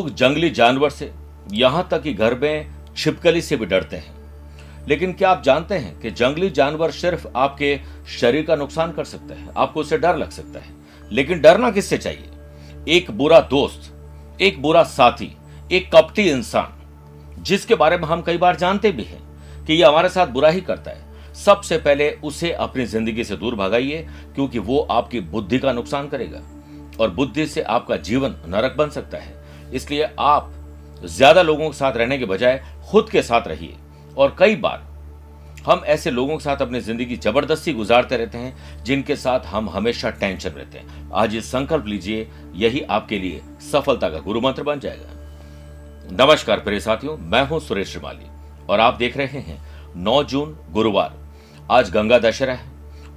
लोग जंगली जानवर से यहाँ तक कि घर में छिपकली से भी डरते हैं। लेकिन क्या आप जानते हैं कि जंगली जानवर सिर्फ़ आपके शरीर का नुकसान कर सकता है? आपको उससे डर लग सकता है। लेकिन डरना किससे चाहिए? एक बुरा दोस्त, एक बुरा साथी, एक कपटी इंसान, जिसके बारे में हम कई बार जानते भी हैं कि ये हमारे साथ बुरा ही करता है। सबसे पहले उसे अपनी ज़िंदगी से दूर भगाइए, क्योंकि वो आपकी बुद्धि का नुकसान करेगा और बुद्धि से आपका जीवन नरक बन सकता है। इसलिए आप ज़्यादा लोगों के साथ रहने के बजाय खुद के साथ रहिए। और कई बार हम ऐसे लोगों के साथ अपनी ज़िंदगी ज़बरदस्ती गुजारते रहते हैं, जिनके साथ हम हमेशा टेंशन रहते हैं। आज ये संकल्प लीजिए, यही आपके लिए सफलता का गुरु मंत्र बन जाएगा। नमस्कार प्रिय साथियों, मैं हूँ सुरेश श्रीमाली, और आप देख रहे हैं 9 जून गुरुवार। आज गंगा दशहरा है,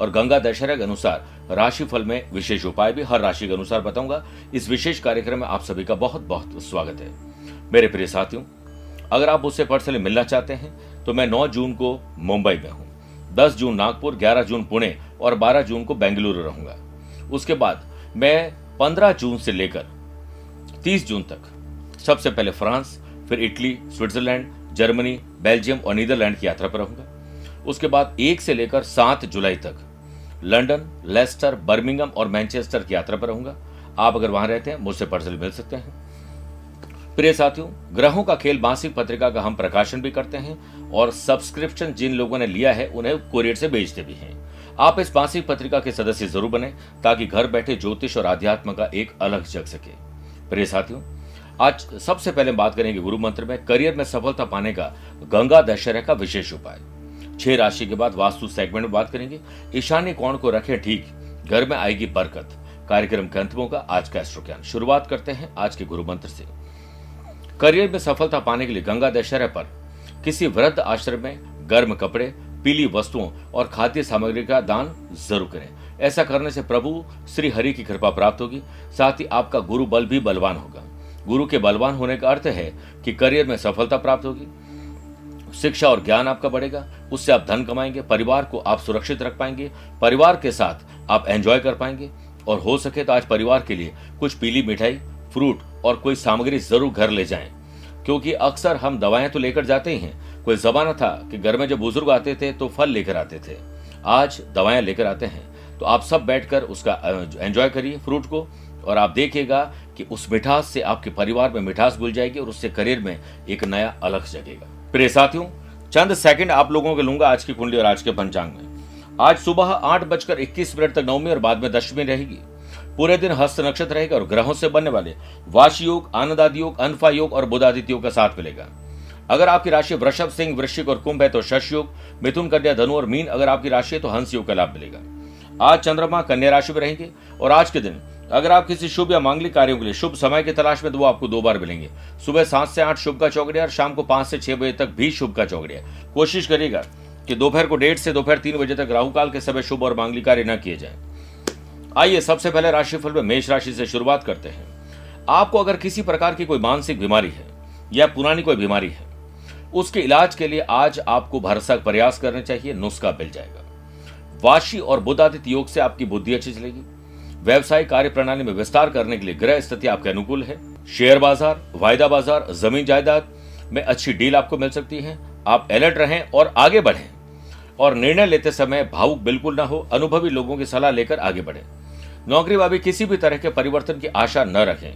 और गंगा दशहरा के अनुसार राशिफल में विशेष उपाय भी हर राशि के अनुसार बताऊँगा। इस विशेष कार्यक्रम में आप सभी का बहुत बहुत स्वागत है। मेरे प्रिय साथियों, अगर आप मुझसे पर्सनली मिलना चाहते हैं तो मैं 9 जून को मुंबई में हूँ 10 जून नागपुर 11 जून पुणे और 12 जून को बेंगलुरु रहूँगा। उसके बाद मैं 15 जून से लेकर 30 जून तक सबसे पहले फ्रांस, फिर इटली, स्विट्जरलैंड, जर्मनी, बेल्जियम और नीदरलैंड की यात्रा पर रहूँगा। उसके बाद एक से लेकर सात जुलाई तक लंदन लेस्टर, बर्मिंगम और मैनचेस्टर की यात्रा पर रहूँगा। आप अगर वहाँ रहते हैं, मुझसे पर्सनल मिल सकते हैं। प्रिय साथियों, ग्रहों का खेल मासिक पत्रिका का हम प्रकाशन भी करते हैं और सब्सक्रिप्शन जिन लोगों ने लिया है, उन्हें कोरियर से भेजते भी हैं। आप इस मासिक पत्रिका के सदस्य ज़रूर बने, ताकि घर बैठे ज्योतिष और अध्यात्म का एक अलग जग सके। प्रिय साथियों, आज सबसे पहले बात करेंगे गुरु मंत्र में, करियर में सफलता पाने का गंगा दशहरा का विशेष उपाय। छह राशि के बाद वास्तु सेगमेंट में बात करेंगे। ईशान्य कोण को रखें? ठीक, घर में आएगी बरकत। कार्यक्रम के अंतमों का आज का एस्ट्रो ज्ञान शुरुआत करते हैं आज के गुरु मंत्र से। करियर में सफलता पाने के लिए गंगा दशहरा पर किसी वृद्ध आश्रम में गर्म कपड़े, पीली वस्तुओं और खाद्य सामग्री का दान ज़रूर करें। ऐसा करने से प्रभु श्री हरि की कृपा प्राप्त होगी, साथ ही आपका गुरु बल भी बलवान होगा। गुरु के बलवान होने का अर्थ है कि करियर में सफलता प्राप्त होगी, शिक्षा और ज्ञान आपका बढ़ेगा उससे आप धन कमाएँगे, परिवार को आप सुरक्षित रख पाएँगे, परिवार के साथ आप एंजॉय कर पाएँगे। और हो सके तो आज परिवार के लिए कुछ पीली मिठाई फ्रूट और कोई सामग्री ज़रूर घर ले जाएँ। क्योंकि अक्सर हम दवाएँ तो लेकर जाते ही हैं। कोई जमाना था कि घर में जब बुज़ुर्ग आते थे तो फल लेकर आते थे। आज दवाएँ लेकर आते हैं। तो आप सब बैठकर उसका एंजॉय करिए फ्रूट को। और आप देखिएगा कि उस मिठास से आपके परिवार में मिठास भूल जाएगी और उससे करियर में एक नया अलग जगेगा। प्रिय साथियों चंद सेकंड आप लोगों के लूँगा आज की कुंडली और आज के पंचांग में। आज सुबह आठ बजकर इक्कीस मिनट तक नवमी और बाद में दशमी रहेगी। पूरे दिन हस्त नक्षत्र रहेगा और ग्रहों से बनने वाले वाश योग, आनंदादि योग, अनफा योग और बुधादित्य योग का साथ मिलेगा। अगर आपकी राशि वृषभ, सिंह, वृश्चिक और कुंभ है तो शश योग, मिथुन, कन्या, धनु और मीन अगर आपकी राशि है तो हंस योग का लाभ मिलेगा। आज चंद्रमा, कन्या राशि में रहेंगे और आज के दिन अगर आप किसी शुभ या मांगलिक कार्यों के लिए शुभ समय की तलाश में तो वो आपको दो बार मिलेंगे। सुबह सात से आठ शुभ का चौकड़िया और शाम को पाँच से छह बजे तक भी शुभ का चौकड़िया कोशिश करिएगा कि दोपहर को डेढ़ से दोपहर तीन बजे तक राहुकाल के समय शुभ और मांगलिक कार्य न किए जाए। आइए, सबसे पहले राशिफल में मेष राशि से शुरुआत करते हैं। आपको अगर किसी प्रकार की कोई मानसिक बीमारी है या पुरानी कोई बीमारी है, उसके इलाज के लिए आज आपको भरसक प्रयास करने चाहिए, नुस्खा मिल जाएगा। वाशी और बुद्धादित्य योग से आपकी बुद्धि अच्छी चलेगी। व्यवसाय कार्य प्रणाली में विस्तार करने के लिए ग्रह स्थिति आपके अनुकूल है। शेयर बाज़ार, वायदा बाज़ार, ज़मीन जायदाद में अच्छी डील आपको मिल सकती है। आप अलर्ट रहें और आगे बढ़ें। और निर्णय लेते समय भावुक बिल्कुल ना हो, अनुभवी लोगों की सलाह लेकर आगे बढ़ें। नौकरी वाबी किसी भी तरह के परिवर्तन की आशा न रखें।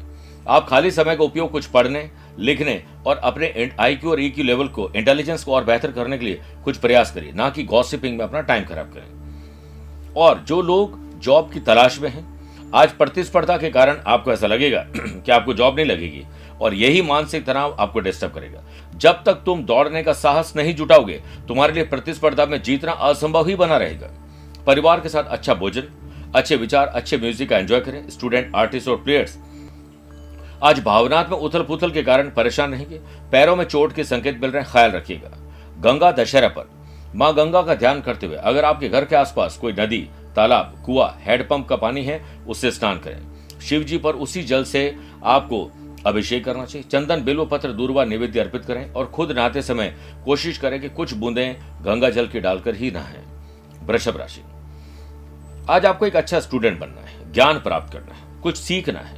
आप खाली समय का उपयोग कुछ पढ़ने, लिखने और अपने आईक्यू और ईक्यू लेवल को इंटेलिजेंस को और बेहतर करने के लिए कुछ प्रयास करिए, ना कि गॉसिपिंग में अपना टाइम खराब करें। और जो लोग जॉब की तलाश में हैं आज प्रतिस्पर्धा के कारण आपको ऐसा लगेगा कि आपको जॉब नहीं लगेगी और यही मानसिक तनाव आपको डिस्टर्ब करेगा। जब तक तुम दौड़ने का साहस नहीं जुटाओगे, तुम्हारे लिए प्रतिस्पर्धा में जीतना असंभव ही बना रहेगा। परिवार के साथ अच्छा भोजन, अच्छे विचार, अच्छे म्यूज़िक का एंजॉय करें। स्टूडेंट आर्टिस्ट और प्लेयर्स आज भावनात्मक उथल पुथल के कारण परेशान रहेंगे। पैरों में चोट के संकेत मिल रहे हैं, ख्याल रखिएगा। गंगा दशहरा पर, माँ गंगा का ध्यान करते हुए, अगर आपके घर के आसपास कोई नदी तालाब, कुआ हैंडपंप का पानी है, उससे स्नान करें। शिव जी पर उसी जल से आपको अभिषेक करना चाहिए। चंदन बिल्व पत्र दूरवा निवेद्य अर्पित करें और खुद नहाते समय कोशिश करें कि कुछ बूंदें गंगा जल की डालकर ही नहाएँ। वृषभ राशि। आज आपको एक अच्छा स्टूडेंट बनना है, ज्ञान प्राप्त करना है, कुछ सीखना है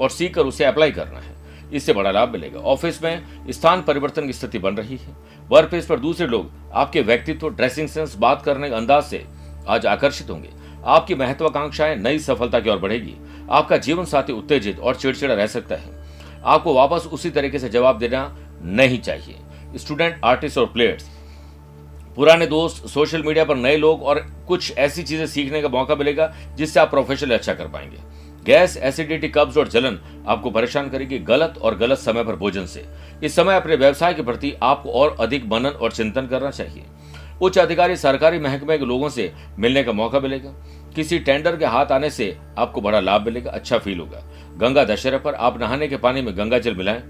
और सीख कर उसे अप्लाई करना है। इससे बड़ा लाभ मिलेगा। ऑफ़िस में स्थान परिवर्तन की स्थिति बन रही है। वर्क प्लेस पर दूसरे लोग आपके व्यक्तित्व ड्रेसिंग सेंस बात करने के अंदाज से आज आकर्षित होंगे। आपकी महत्वाकांक्षाएँ नई सफलता की ओर बढ़ेगी। आपका जीवन साथी उत्तेजित और चिड़चिड़ा रह सकता है। आपको वापस उसी तरीके से जवाब देना नहीं चाहिए। स्टूडेंट, आर्टिस्ट और प्लेयर्स, पुराने दोस्त, सोशल मीडिया पर नए लोग और कुछ ऐसी चीज़ें सीखने का मौका मिलेगा जिससे आप प्रोफेशनल अच्छा कर पाएँगे। गैस एसिडिटी कब्ज और जलन आपको परेशान करेगी गलत और गलत समय पर भोजन से। इस समय अपने व्यवसाय के प्रति आपको और अधिक मनन और चिंतन करना चाहिए। उच्च अधिकारी सरकारी महकमे के लोगों से मिलने का मौका मिलेगा। किसी टेंडर के हाथ आने से आपको बड़ा लाभ मिलेगा अच्छा फील होगा। गंगा दशहरे पर आप नहाने के पानी में गंगा जल मिलाएँ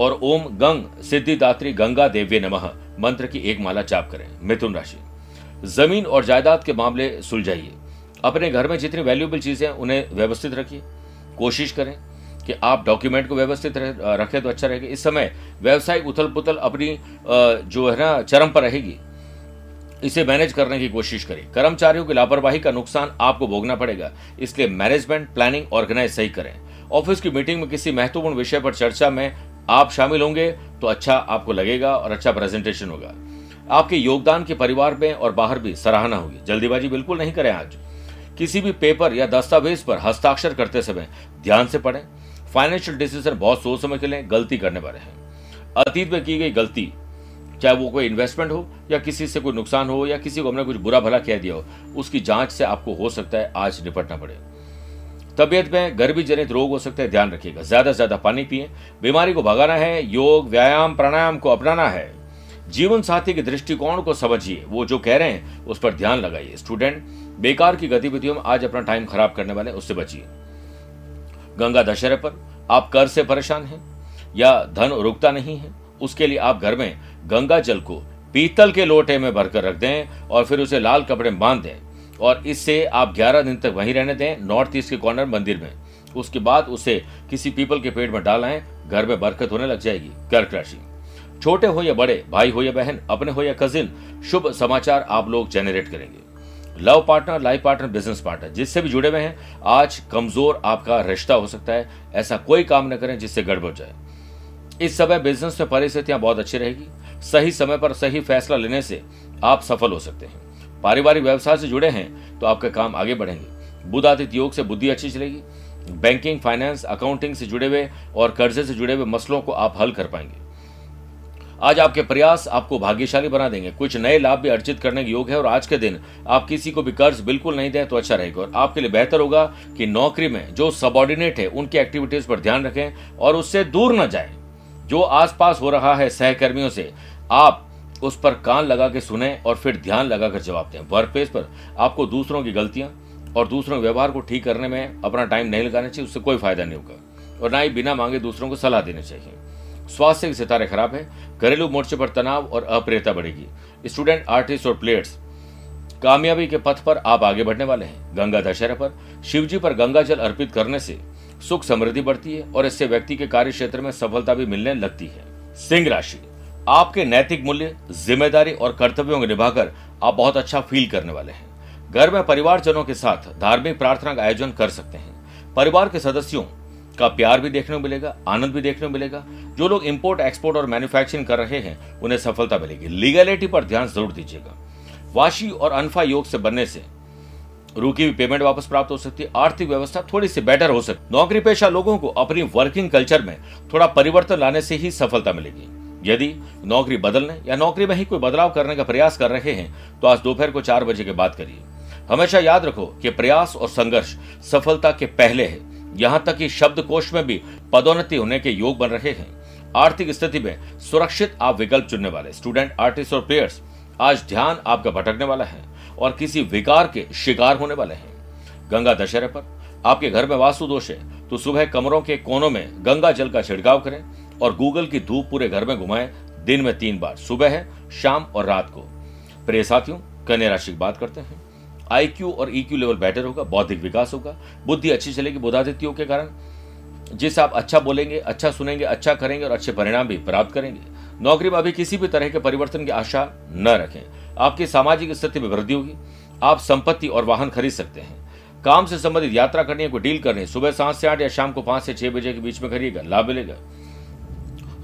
और ओम गंग सिद्धिदात्री गंगा देव्य नमः मंत्र की एक माला चाप करें। मिथुन राशि। ज़मीन और जायदाद के मामले सुलझाइए। अपने घर में जितनी वैल्यूएबल चीज़ें उन्हें व्यवस्थित रखिए। कोशिश करें कि आप डॉक्यूमेंट को व्यवस्थित रखें तो अच्छा रहेगा। इस समय व्यवसायिक उथल पुथल अपनी जो है ना, चरम पर रहेगी। इसे मैनेज करने की कोशिश करें। कर्मचारियों की लापरवाही का नुकसान आपको भोगना पड़ेगा, इसलिए मैनेजमेंट, प्लानिंग ऑर्गेनाइज सही करें। ऑफ़िस की मीटिंग में किसी महत्वपूर्ण विषय पर चर्चा में आप शामिल होंगे तो अच्छा आपको लगेगा और अच्छा प्रेजेंटेशन होगा। आपके योगदान के परिवार में और बाहर भी सराहना होगी। जल्दीबाजी बिल्कुल नहीं करें आज। किसी भी पेपर या दस्तावेज़ पर हस्ताक्षर करते समय ध्यान से पढ़ें। फाइनेंशियल डिसीज़न बहुत सोच समझ के लें, गलती करने वाले हैं। अतीत में की गई गलती चाहे वो कोई इन्वेस्टमेंट हो, या किसी से कोई नुकसान हो, या किसी को हमने कुछ बुरा भला कह दिया हो, उसकी जाँच से आपको हो सकता है आज निपटना पड़े। तबियत में गर्मी जनित रोग हो सकते हैं, ध्यान रखिएगा। ज़्यादा से ज़्यादा पानी पिए। बीमारी को भगाना है, योग, व्यायाम, प्राणायाम को अपनाना है। जीवन साथी के दृष्टिकोण को समझिए। वो जो कह रहे हैं, उस पर ध्यान लगाइए। स्टूडेंट बेकार की गतिविधियों में आज अपना टाइम खराब करने वाले, उससे बचिए। गंगा दशहरे पर आप कर से परेशान हैं, या धन रुकता नहीं है, उसके लिए आप घर में गंगा जल को पीतल के लोटे में भरकर रख दें और फिर उसे लाल कपड़े में बाँध दें और इससे आप 11 दिन तक वहीं रहने दें, नॉर्थ ईस्ट के कॉर्नर मंदिर में। उसके बाद उसे किसी पीपल के पेड़ में डालें घर में बरकत होने लग जाएगी, कर्क राशि। छोटे हो या बड़े, भाई हो या बहन, अपने हो या कजिन शुभ समाचार आप लोग जेनरेट करेंगे। Love partner life partner business partner जिससे भी जुड़े हुए हैं, आज कमज़ोर आपका रिश्ता हो सकता है, ऐसा कोई काम न करें जिससे गड़बड़ जाए। इस समय बिज़नेस में परिस्थितियाँ बहुत अच्छी रहेगी। सही समय पर सही फैसला लेने से आप सफल हो सकते हैं। पारिवारिक व्यवसाय से जुड़े हैं तो आपके काम आगे बढ़ेंगे। बुधादित योग से बुद्धि अच्छी चलेगी। बैंकिंग, फाइनेंस, अकाउंटिंग से जुड़े हुए और कर्जे से जुड़े हुए मसलों को आप हल कर पाएँगे। आज आपके प्रयास आपको भाग्यशाली बना देंगे। कुछ नए लाभ भी अर्जित करने के योग है और आज के दिन आप किसी को भी कर्ज बिल्कुल नहीं दें तो अच्छा रहेगा। और आपके लिए बेहतर होगा कि नौकरी में जो सबॉर्डिनेट है, उनकी एक्टिविटीज़ पर ध्यान रखें और उससे दूर न जाए। जो आसपास हो रहा है सहकर्मियों से आप उस पर कान लगा के सुने और फिर ध्यान लगाकर जवाब दें। वर्क प्लेस पर आपको दूसरों की गलतियाँ और दूसरों के व्यवहार को ठीक करने में अपना टाइम नहीं लगाना चाहिए, उससे कोई फ़ायदा नहीं होगा। और ना ही बिना मांगे दूसरों को सलाह देनी चाहिए। स्वास्थ्य के सितारे खराब है, घरेलू मोर्चे पर तनाव और अप्रियता बढ़ेगी। स्टूडेंट, आर्टिस्ट और प्लेयर्स, कामयाबी के पथ पर आप आगे बढ़ने वाले हैं। गंगा दशहरा पर शिवजी पर गंगा जल अर्पित करने से सुख समृद्धि बढ़ती है और इससे व्यक्ति के कार्य क्षेत्र में सफलता भी मिलने लगती है। सिंह राशि। आपके नैतिक मूल्य, ज़िम्मेदारी और कर्तव्यों को निभाकर आप बहुत अच्छा फील करने वाले हैं। घर में परिवारजनों के साथ धार्मिक प्रार्थना का आयोजन कर सकते हैं। परिवार के सदस्यों का प्यार भी देखने को मिलेगा, आनंद भी देखने को मिलेगा। जो लोग इंपोर्ट एक्सपोर्ट और मैन्युफैक्चरिंग कर रहे हैं, उन्हें सफलता मिलेगी। लीगलिटी पर ध्यान ज़रूर दीजिएगा। वाशी और अनफा योग से बनने से रुकी हुई पेमेंट वापस प्राप्त हो सकती है। आर्थिक व्यवस्था थोड़ी सी बेटर हो सकती नौकरी पेशा लोगों को अपनी वर्किंग कल्चर में थोड़ा परिवर्तन लाने से ही सफलता मिलेगी। यदि नौकरी बदलने या नौकरी में ही कोई बदलाव करने का प्रयास कर रहे हैं तो आज दोपहर को चार बजे के बाद करिए। हमेशा याद रखो कि प्रयास और संघर्ष सफलता के पहले है। यहाँ तक कि शब्द कोश में भी पदोन्नति होने के योग बन रहे हैं। आर्थिक स्थिति में सुरक्षित आप विकल्प चुनने वाले स्टूडेंट, आर्टिस्ट और प्लेयर्स, आज ध्यान आपका भटकने वाला है और किसी विकार के शिकार होने वाले हैं। गंगा दशहरे पर आपके घर में वास्तु दोष है तो सुबह कमरों के कोनों में गंगा जल का छिड़काव करें। और गूगल की धूप पूरे घर में घुमाएँ, दिन में तीन बार, सुबह है, शाम और रात को। प्रिय साथियों, कन्या राशि की बात करते हैं। आईक्यू और ईक्यू लेवल बेटर होगा, बौद्धिक विकास होगा, बुद्धि अच्छी चलेगी बुधादित्यों के कारण। जिस आप अच्छा बोलेंगे अच्छा सुनेंगे अच्छा करेंगे और अच्छे परिणाम भी प्राप्त करेंगे। नौकरी में अभी किसी भी तरह के परिवर्तन की आशा न रखें। आपकी सामाजिक स्थिति में वृद्धि होगी। आप संपत्ति और वाहन खरीद सकते हैं। काम से संबंधित यात्रा करनी है, कोई डील करनी है, सुबह सात से आठ या शाम को पाँच से छह बजे के बीच में करिएगा लाभ मिलेगा।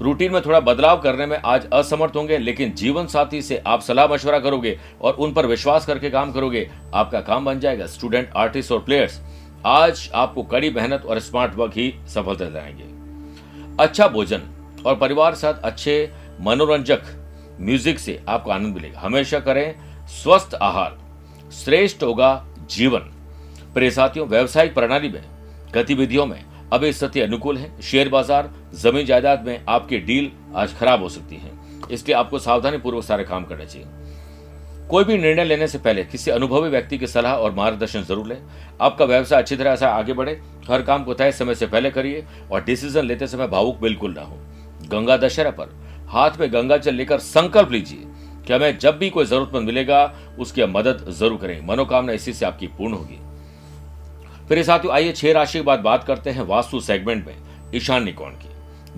रूटीन में थोड़ा बदलाव करने में आज असमर्थ होंगे, लेकिन जीवन साथी से आप सलाह मशवरा करोगे और उन पर विश्वास करके काम करोगे, आपका काम बन जाएगा। स्टूडेंट आर्टिस्ट और प्लेयर्स आज आपको कड़ी मेहनत और स्मार्ट वर्क ही सफलता दिलाएँगे। अच्छा भोजन और परिवार साथ अच्छे मनोरंजक म्यूज़िक से आपको आनंद मिलेगा। हमेशा करें, स्वस्थ आहार, श्रेष्ठ होगा जीवन। प्रिय साथियों, व्यवसायिक प्रणाली में, गतिविधियों में अभी स्थिति अनुकूल है, शेयर बाज़ार, ज़मीन जायदाद में आपकी डील आज खराब हो सकती है। इसलिए आपको सावधानी पूर्वक सारे काम करने चाहिए। कोई भी निर्णय लेने से पहले किसी अनुभवी व्यक्ति की सलाह और मार्गदर्शन ज़रूर लें। आपका व्यवसाय अच्छी तरह से आगे बढ़े, हर काम को तय समय से पहले करिए और डिसीज़न लेते समय भावुक बिल्कुल ना हो। गंगा दशहरा पर हाथ में गंगा जल लेकर संकल्प लीजिए कि हमें जब भी कोई जरूरतमंद मिलेगा, उसकी मदद ज़रूर करें। मनोकामना इसी से आपकी पूर्ण होगी। फिर साथियों, आइए छह राशि के बाद बात करते हैं वास्तु सेगमेंट में ईशान्य कोण की।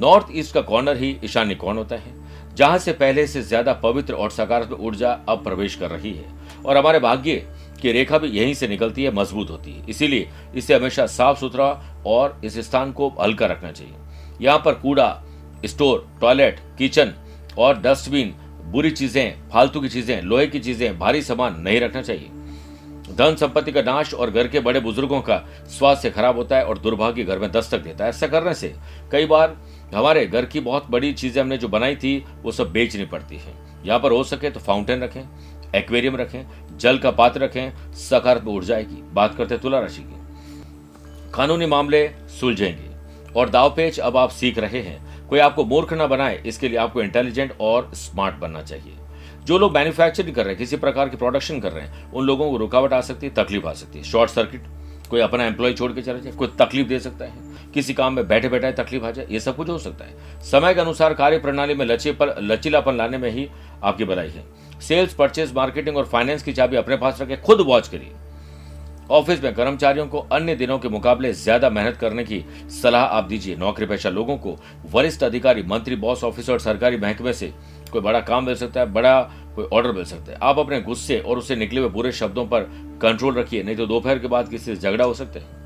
नॉर्थ ईस्ट का कॉर्नर ही ईशान्य कोण होता है, जहाँ से पहले से ज़्यादा पवित्र और सकारात्मक ऊर्जा अब प्रवेश कर रही है। और हमारे भाग्य की रेखा भी यहीं से निकलती है, मज़बूत होती है। इसीलिए इसे हमेशा साफ़ सुथरा और इस स्थान को हल्का रखना चाहिए। यहाँ पर कूड़ा, स्टोर, टॉयलेट, किचन और डस्टबिन, बुरी चीज़ें, फालतू की चीज़ें, लोहे की चीज़ें, भारी सामान नहीं रखना चाहिए। धन संपत्ति का नाश और घर के बड़े बुज़ुर्गों का स्वास्थ्य खराब होता है और दुर्भाग्य घर में दस्तक देता है। ऐसा करने से कई बार हमारे घर की बहुत बड़ी चीज़ें हमने जो बनाई थी, वो सब बेचनी पड़ती है। यहाँ पर हो सके तो फाउंटेन रखें, एक्वेरियम रखें, जल का पात्र रखें, सकारात्मक ऊर्जा आएगी। बात करते तुला राशि की। कानूनी मामले सुलझेंगे और दावपेच अब आप सीख रहे हैं। कोई आपको मूर्ख ना बनाए, इसके लिए आपको इंटेलिजेंट और स्मार्ट बनना चाहिए। जो लोग मैन्युफैक्चरिंग कर रहे हैं, किसी प्रकार की प्रोडक्शन कर रहे हैं, उन लोगों को रुकावट आ सकती है, तकलीफ़ आ सकती है। शॉर्ट सर्किट कोई अपना एम्प्लॉय छोड़ के चला जाए, कोई तकलीफ़ दे सकता है। किसी काम में बैठे बैठे तकलीफ़ आ जाए, ये सब कुछ हो सकता है। समय के अनुसार कार्य प्रणाली में लचे पर लचीलापन लाने में ही आपकी भलाई है। सेल्स परचेज मार्केटिंग और फाइनेंस की चाबी अपने पास रखें, खुद वॉच करिए। ऑफ़िस में कर्मचारियों को अन्य दिनों के मुकाबले ज़्यादा मेहनत करने की सलाह आप दीजिए। नौकरी पेशा लोगों को वरिष्ठ अधिकारी, मंत्री, बॉस ऑफिसर और सरकारी महकमे से कोई बड़ा काम मिल सकता है, बड़ा कोई ऑर्डर मिल सकता है। आप अपने गुस्से और उससे निकले हुए बुरे शब्दों पर कंट्रोल रखिए, नहीं तो दोपहर के बाद किसी से झगड़ा हो सकता है।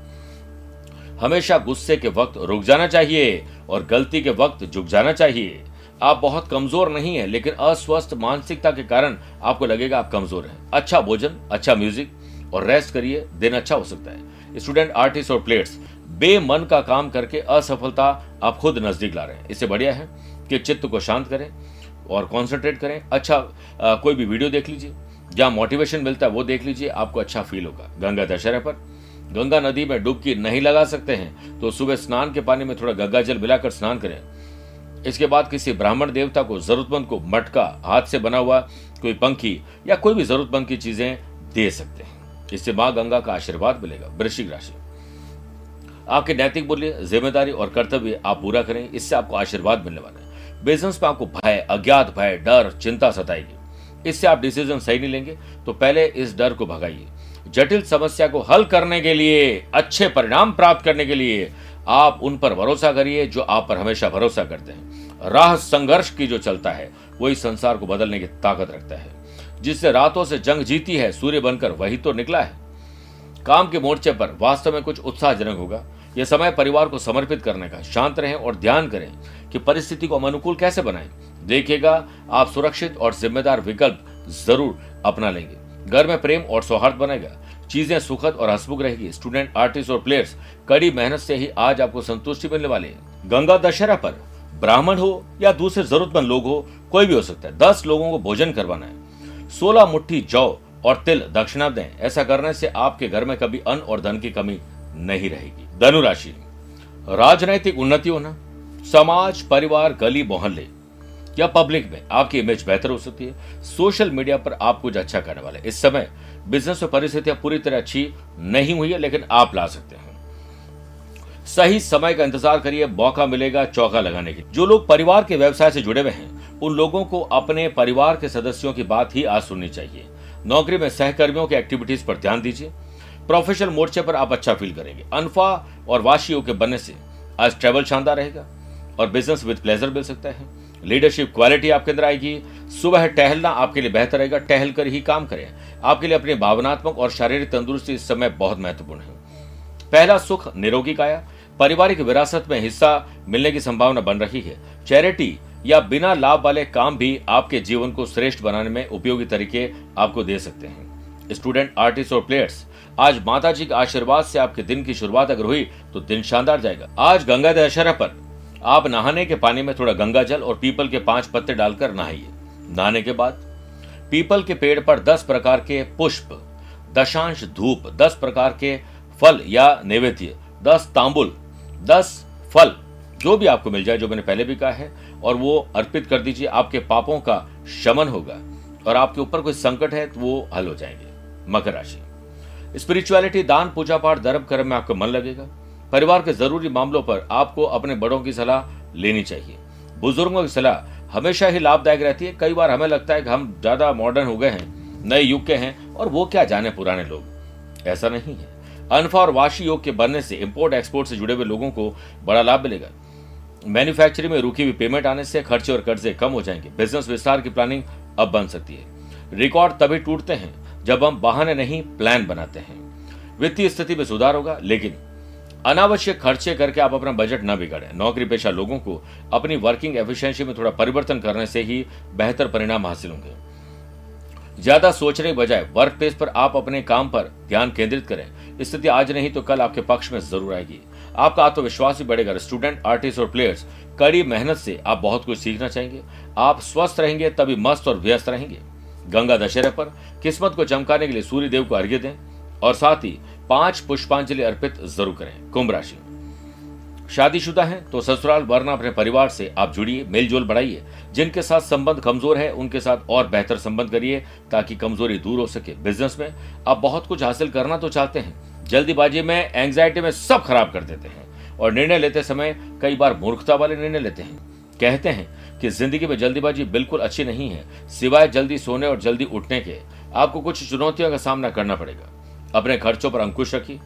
हमेशा गुस्से के वक्त रुक जाना चाहिए और गलती के वक्त झुक जाना चाहिए। आप बहुत कमज़ोर नहीं है, लेकिन अस्वस्थ मानसिकता के कारण आपको लगेगा आप कमज़ोर हैं। अच्छा भोजन अच्छा म्यूज़िक और रेस्ट करिए दिन अच्छा हो सकता है। स्टूडेंट आर्टिस्ट और प्लेयर्स बेमन का काम करके असफलता आप खुद नज़दीक ला रहे हैं। इससे बढ़िया है कि चित्त को शांत करें और कॉन्सेंट्रेट करें। अच्छा आ, कोई भी वीडियो देख लीजिए जहाँ मोटिवेशन मिलता है वो देख लीजिए आपको अच्छा फील होगा। गंगा दशहरा पर। गंगा नदी में डुबकी नहीं लगा सकते हैं तो सुबह स्नान के पानी में थोड़ा गंगा जल मिलाकर स्नान करें। इसके बाद किसी ब्राह्मण देवता को जरूरतमंद को मटका हाथ से बना हुआ कोई पंखी या कोई भी जरूरतमंद की चीज़ें दे सकते हैं। इससे माँ गंगा का आशीर्वाद मिलेगा, वृश्चिक राशि। आपके नैतिक मूल्य, ज़िम्मेदारी और कर्तव्य आप पूरा करें, इससे आपको आशीर्वाद मिलने वाला है। बिज़नेस में आपको भय, अज्ञात भय, डर, चिंता सताएगी। इससे आप डिसीज़न सही नहीं लेंगे तो पहले इस डर को भगाइए। जटिल समस्या को हल करने के लिए, अच्छे परिणाम प्राप्त करने के लिए आप उन पर भरोसा करिए जो आप पर हमेशा भरोसा करते हैं। राह संघर्ष की जो चलता है, वही संसार को बदलने की ताकत रखता है। जिससे रातों से जंग जीती है, सूर्य बनकर वही तो निकला है। काम के मोर्चे पर वास्तव में कुछ उत्साहजनक होगा। यह समय परिवार को समर्पित करने का। शांत रहें और ध्यान करें कि परिस्थिति को अनुकूल कैसे बनाएँ। देखिएगा, आप सुरक्षित और जिम्मेदार विकल्प ज़रूर अपना लेंगे। घर में प्रेम और सौहार्द बनेगा। चीज़ें सुखद और हसमुख रहेगी। स्टूडेंट, आर्टिस्ट और प्लेयर्स, कड़ी मेहनत से ही आज आपको संतुष्टि मिलने वाली है। गंगा दशहरा पर ब्राह्मण हो या दूसरे जरूरतमंद लोग हो, कोई भी हो सकता है। दस लोगों को भोजन करवाना है। सोलह मुट्ठी जौ और तिल दक्षिणा दें। ऐसा करने से आपके घर में कभी अन्न और धन की कमी नहीं रहेगी। धनुराशि। राजनैतिक उन्नति होना समाज, परिवार, गली, मोहल्ले या पब्लिक में आपकी इमेज बेहतर हो सकती है। सोशल मीडिया पर आप कुछ अच्छा करने वाले। इस समय बिज़नेस और परिस्थितियाँ पूरी तरह अच्छी नहीं हुई है, लेकिन आप ला सकते हैं। सही समय का इंतज़ार करिए, मौका मिलेगा चौका लगाने की जो लोग परिवार के व्यवसाय से जुड़े हुए हैं उन लोगों को अपने परिवार के सदस्यों की बात ही आज सुननी चाहिए। नौकरी में सहकर्मियों की एक्टिविटीज़ पर ध्यान दीजिए। प्रोफेशनल मोर्चे पर आप अच्छा फील करेंगे। अनफा और वाशियों के बनने से आज ट्रेवल शानदार रहेगा और बिज़नेस विद प्लेजर मिल सकता है। लीडरशिप क्वालिटी आपके अंदर आएगी। सुबह टहलना आपके लिए बेहतर रहेगा। टहल कर ही काम करें। आपके लिए अपनी भावनात्मक और शारीरिक तंदुरुस्ती इस समय बहुत महत्वपूर्ण है। पहला सुख निरोगी काया। पारिवारिक विरासत में हिस्सा मिलने की संभावना बन रही है। चैरिटी या बिना लाभ वाले काम भी आपके जीवन को श्रेष्ठ बनाने में उपयोगी तरीके आपको दे सकते हैं। स्टूडेंट, आर्टिस्ट और प्लेयर्स, आज माता जी के आशीर्वाद से आपके दिन की शुरुआत अगर हुई तो दिन शानदार जाएगा। आज गंगा दशहरा पर आप नहाने के पानी में थोड़ा गंगा जल और पीपल के पाँच पत्ते डालकर नहाइए। नहाने के बाद पीपल के पेड़ पर दस प्रकार के पुष्प, दशांश धूप, दस प्रकार के फल या नैवेद्य, दस तांबुल, दस फल, जो भी आपको मिल जाए, जो मैंने पहले भी कहा है और वो अर्पित कर दीजिए, आपके पापों का शमन होगा और आपके ऊपर कोई संकट है तो वो हल हो जाएँगे। मकर राशि। स्पिरिचुअलिटी, दान पूजा पाठ धर्म, कर्म में आपका मन लगेगा। परिवार के ज़रूरी मामलों पर आपको अपने बड़ों की सलाह लेनी चाहिए। बुज़ुर्गों की सलाह हमेशा ही लाभदायक रहती है। कई बार हमें लगता है कि हम ज़्यादा मॉडर्न हो गए हैं, नए युग के हैं और वो क्या जाने पुराने लोग। ऐसा नहीं है। अनफा और वाशी योग के बनने से इंपोर्ट एक्सपोर्ट से जुड़े हुए लोगों को बड़ा लाभ मिलेगा। मैन्युफैक्चरिंग में रुकी हुई पेमेंट आने से खर्चे और कर्जे कम हो जाएँगे। बिज़नेस विस्तार की प्लानिंग अब बन सकती है। रिकॉर्ड तभी टूटते हैं जब हम बहाने नहीं, प्लान बनाते हैं। वित्तीय स्थिति में सुधार होगा, लेकिन अनावश्यक खर्चे करके आप अपना बजट न बिगाड़ें। नौकरी पेशा लोगों को अपनी वर्किंग एफिशिएंसी में थोड़ा परिवर्तन करने से ही बेहतर परिणाम हासिल होंगे। ज़्यादा सोचने के बजाय वर्क प्लेस पर आप अपने काम पर ध्यान केंद्रित करें। स्थिति आज नहीं तो कल आपके पक्ष में ज़रूर आएगी। आपका आत्मविश्वास भी बढ़ेगा। स्टूडेंट, आर्टिस्ट और प्लेयर्स, कड़ी मेहनत से आप बहुत कुछ सीखना चाहेंगे। आप स्वस्थ रहेंगे, तभी मस्त और व्यस्त रहेंगे। गंगा दशहरे पर किस्मत को चमकाने के लिए सूर्य देव को अर्घ्य दें और साथ ही पाँच पुष्पांजलि अर्पित ज़रूर करें। कुंभ राशि। शादीशुदा हैं तो ससुराल, वरना अपने परिवार से आप जुड़िए, मेलजोल बढ़ाइए। जिनके साथ संबंध कमज़ोर है, उनके साथ और बेहतर संबंध करिए ताकि कमज़ोरी दूर हो सके। बिज़नेस में आप बहुत कुछ हासिल करना तो चाहते हैं जल्दीबाजी में एंग्जाइटी में सब खराब कर देते हैं और निर्णय लेते समय कई बार मूर्खता वाले निर्णय लेते हैं। कहते हैं कि ज़िंदगी में जल्दीबाजी बिल्कुल अच्छी नहीं है, सिवाय जल्दी सोने और जल्दी उठने के। आपको कुछ चुनौतियों का सामना करना पड़ेगा। अपने खर्चों पर अंकुश रखिए।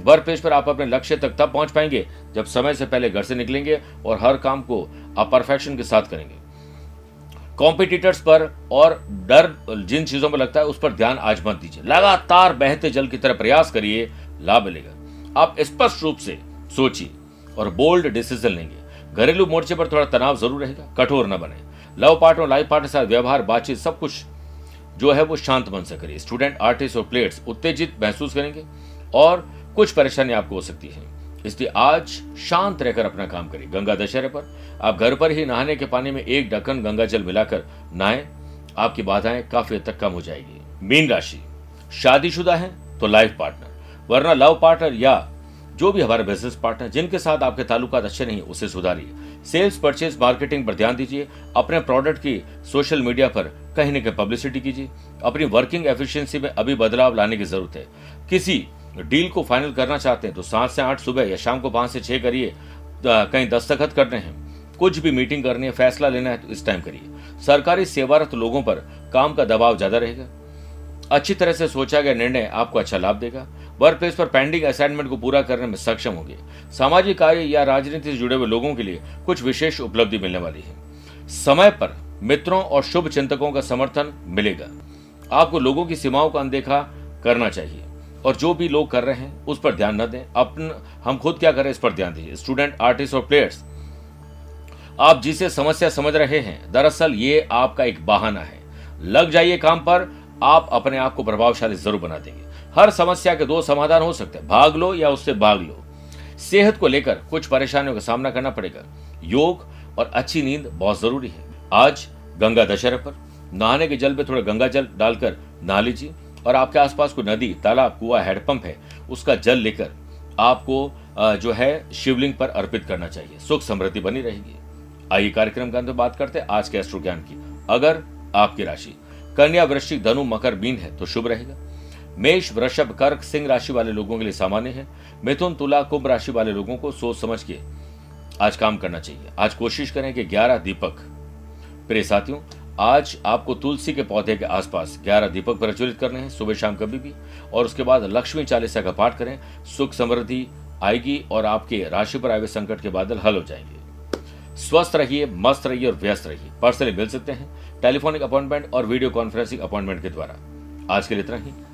वर्क पेज पर आप अपने लक्ष्य तक तब पहुँच पाएँगे जब समय से पहले घर से निकलेंगे और हर काम को आप परफेक्शन के साथ करेंगे। कॉम्पिटिटर्स पर और डर जिन चीज़ों पर लगता है उस पर ध्यान आज मत दीजिए। लगातार बहते जल की तरह प्रयास करिए लाभ मिलेगा। आप स्पष्ट रूप से सोचिए और बोल्ड डिसीज़न लेंगे। घरेलू मोर्चे पर थोड़ा तनाव ज़रूर रहेगा, कठोर न बने। लव पार्ट और लाइफ पार्ट के साथ व्यवहार, बातचीत, सब कुछ जो है वो शांत मन से करिए। स्टूडेंट आर्टिस्ट और प्लेयर्स उत्तेजित महसूस करेंगे और कुछ परेशानी आपको हो सकती है। इसलिए आज शांत रहकर अपना काम करिए। गंगा दशहरे पर आप घर पर ही नहाने के पानी में एक ढक्कन गंगा जल मिलाकर नहाए। आपकी बाधाएँ काफ़ी हद तक कम हो जाएगी। मीन राशि, शादीशुदा है तो लाइफ पार्टनर वरना लव पार्टनर या जो भी हमारे बिज़नेस पार्टनर जिनके साथ आपके ताल्लुकात अच्छे नहीं उसे सुधारिए। सेल्स परचेज मार्केटिंग पर ध्यान दीजिए। अपने प्रोडक्ट की सोशल मीडिया पर कहीं न कहीं पब्लिसिटी कीजिए। अपनी वर्किंग एफिशिएंसी में अभी बदलाव लाने की ज़रूरत है। किसी डील को फाइनल करना चाहते हैं तो सात से आठ सुबह या शाम को पाँच से छह करिए। कहीं दस्तखत करने हैं। कुछ भी मीटिंग करनी है, फैसला लेना है तो इस टाइम करिए। सरकारी सेवारत लोगों पर काम का दबाव ज़्यादा रहेगा। अच्छी तरह से सोचा गया निर्णय आपको अच्छा लाभ देगा। वर्क प्लेस पर पेंडिंग असाइनमेंट को पूरा करने में सक्षम होंगे। सामाजिक कार्य या राजनीति से जुड़े हुए लोगों के लिए कुछ विशेष उपलब्धि मिलने वाली है। समय पर मित्रों और शुभ चिंतकों का समर्थन मिलेगा। आपको लोगों की सीमाओं का अनदेखा करना चाहिए और जो भी लोग कर रहे हैं, उस पर ध्यान न दें। अपन, हम खुद क्या करें, इस पर ध्यान दीजिए। स्टूडेंट आर्टिस्ट और प्लेयर्स आप जिसे समस्या समझ रहे हैं, दरअसल ये आपका एक बहाना है। लग जाइए काम पर, आप अपने आप को प्रभावशाली ज़रूर बना देंगे। हर समस्या के दो समाधान हो सकते हैं। भाग लो या उससे भाग लो। सेहत को लेकर कुछ परेशानियों का सामना करना पड़ेगा। योग और अच्छी नींद बहुत ज़रूरी है। आज गंगा दशहरा पर। नहाने के जल में थोड़ा गंगा जल डालकर नहा लीजिए। और आपके आसपास कोई नदी, तालाब, कुआ, हेडपंप है, उसका जल लेकर आपको जो है, शिवलिंग पर अर्पित करना चाहिए। सुख समृद्धि बनी रहेगी। आइए कार्यक्रम के अंदर बात करते हैं आज के अश्रु ज्ञान की। अगर आपकी राशि कन्या वृश्चिक, धनु, मकर बीन है तो शुभ रहेगा। मेष, वृषभ, कर्क, सिंह राशि वाले लोगों के लिए सामान्य है। मिथुन, तुला, कुंभ राशि वाले लोगों को सोच समझ के आज काम करना चाहिए। आज कोशिश करें कि 11 दीपक। प्रिय साथियों, आज आपको तुलसी के पौधे के आसपास 11 दीपक प्रज्वलित करने हैं, सुबह शाम कभी भी। और उसके बाद लक्ष्मी चालीसा का पाठ करें, सुख समृद्धि आएगी और आपके राशि पर आए संकट के बादल हल हो जाएँगे। स्वस्थ रहिए, मस्त रहिए और व्यस्त रहिए। पर्सनली मिल सकते हैं, टेलीफोनिक अपॉइंटमेंट और वीडियो कॉन्फ्रेंसिंग अपॉइंटमेंट के द्वारा। आज के लिए इतना ही।